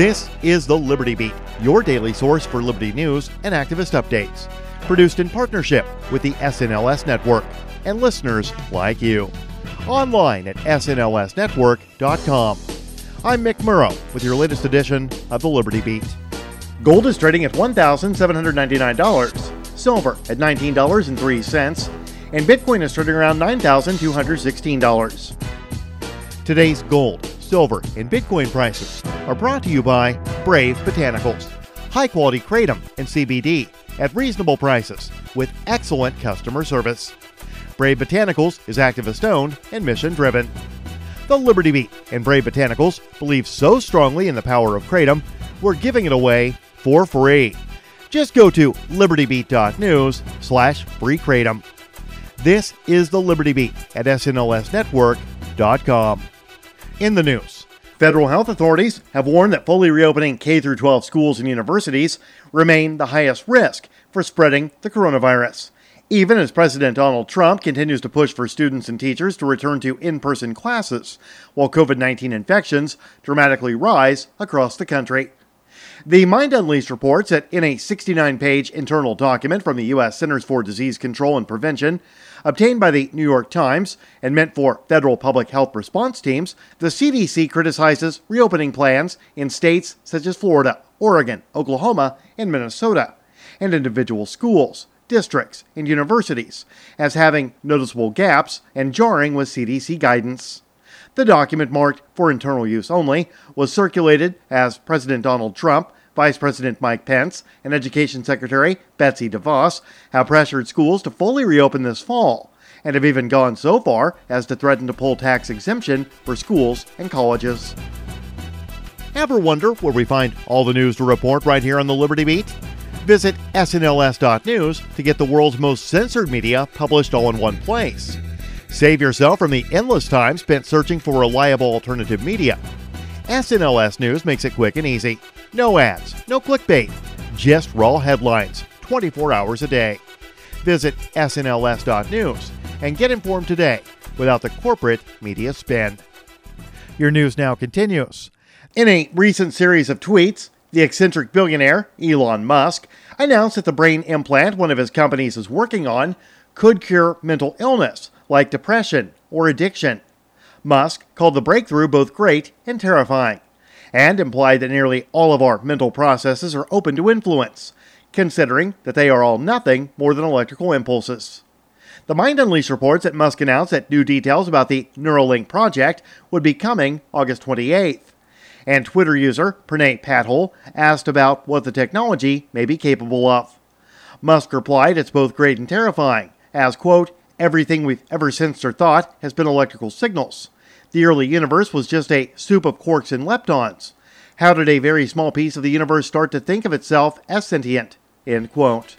This is the Liberty Beat, your daily source for Liberty news and activist updates. Produced in partnership with the SNLS Network and listeners like you. Online at snlsnetwork.com. I'm Mick Murrow with your latest edition of the Liberty Beat. Gold is trading at $1,799, silver at $19.03, and Bitcoin is trading around $9,216. Today's gold, silver, and Bitcoin prices are brought to you by Brave Botanicals, high quality kratom and CBD at reasonable prices with excellent customer service. Brave Botanicals is activist owned and mission driven. The Liberty Beat and Brave Botanicals believe so strongly in the power of kratom, we're giving it away for free. Just go to libertybeat.news slash free kratom. This is the Liberty Beat at snlsnetwork.com. In the news, federal health authorities have warned that fully reopening K 12 schools and universities remain the highest risk for spreading the coronavirus. Even as President Donald Trump continues to push for students and teachers to return to in person classes, while COVID 19 infections dramatically rise across the country. The Mind Unleashed reports that in a 69 page internal document from the U.S. Centers for Disease Control and Prevention, obtained by the New York Times and meant for federal public health response teams, the CDC criticizes reopening plans in states such as Florida, Oregon, Oklahoma, and Minnesota, and individual schools, districts, and universities as having noticeable gaps and jarring with CDC guidance. The document, marked for internal use only, was circulated as President Donald Trump, Vice President Mike Pence, and Education Secretary Betsy DeVos have pressured schools to fully reopen this fall, and have even gone so far as to threaten to pull tax exemption for schools and colleges. Ever wonder where we find all the news to report right here on the Liberty Beat? Visit snls.news to get the world's most censored media published all in one place. Save yourself from the endless time spent searching for reliable alternative media. SNLS News makes it quick and easy. No ads, no clickbait, just raw headlines, 24 hours a day. Visit snls.news and get informed today without the corporate media spend. Your news now continues. In a recent series of tweets, the eccentric billionaire, Elon Musk, announced that the brain implant one of his companies is working on could cure mental illness like depression or addiction. Musk called the breakthrough both great and terrifying, and implied that nearly all of our mental processes are open to influence, considering that they are all nothing more than electrical impulses. The Mind Unleashed reports that Musk announced that new details about the Neuralink project would be coming August 28th. And Twitter user Pranay Patil asked about what the technology may be capable of. Musk replied it's both great and terrifying, as, quote, Everything we've ever sensed or thought has been electrical signals. The early universe was just a soup of quarks and leptons. How did a very small piece of the universe start to think of itself as sentient? End quote.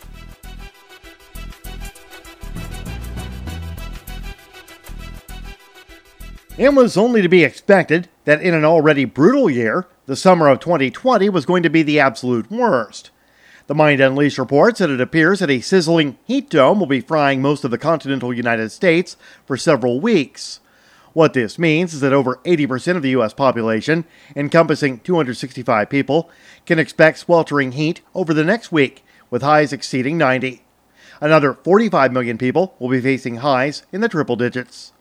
It was only to be expected that in an already brutal year, the summer of 2020 was going to be the absolute worst. The Mind Unleashed reports that it appears that a sizzling heat dome will be frying most of the continental United States for several weeks. What this means is that over 80% of the U.S. population, encompassing 265 people, can expect sweltering heat over the next week, with highs exceeding 90. Another 45 million people will be facing highs in the triple digits.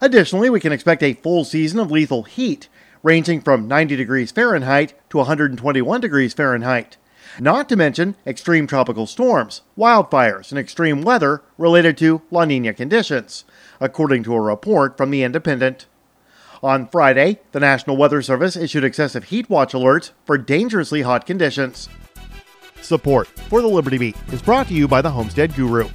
Additionally, we can expect a full season of lethal heat, ranging from 90 degrees Fahrenheit to 121 degrees Fahrenheit not to mention extreme tropical storms, wildfires, and extreme weather related to La Nina conditions, according to a report from The Independent. On Friday, the National Weather Service issued excessive heat watch alerts for dangerously hot conditions. Support for the Liberty Beat is brought to you by the Homestead Guru.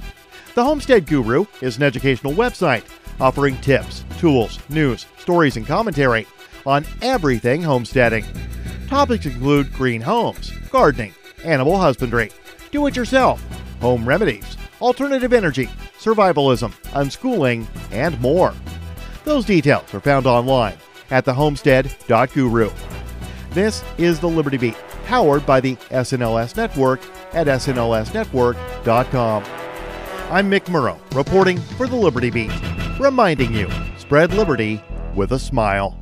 The Homestead Guru is an educational website offering tips, tools, news, stories, and commentary on everything homesteading. Topics include green homes, gardening, animal husbandry, do it yourself, home remedies, alternative energy, survivalism, unschooling, and more. Those details are found online at thehomestead.guru. This is the Liberty Beat, powered by the SNLS Network at snlsnetwork.com. I'm Mick Murrow, reporting for the Liberty Beat, reminding you spread liberty with a smile.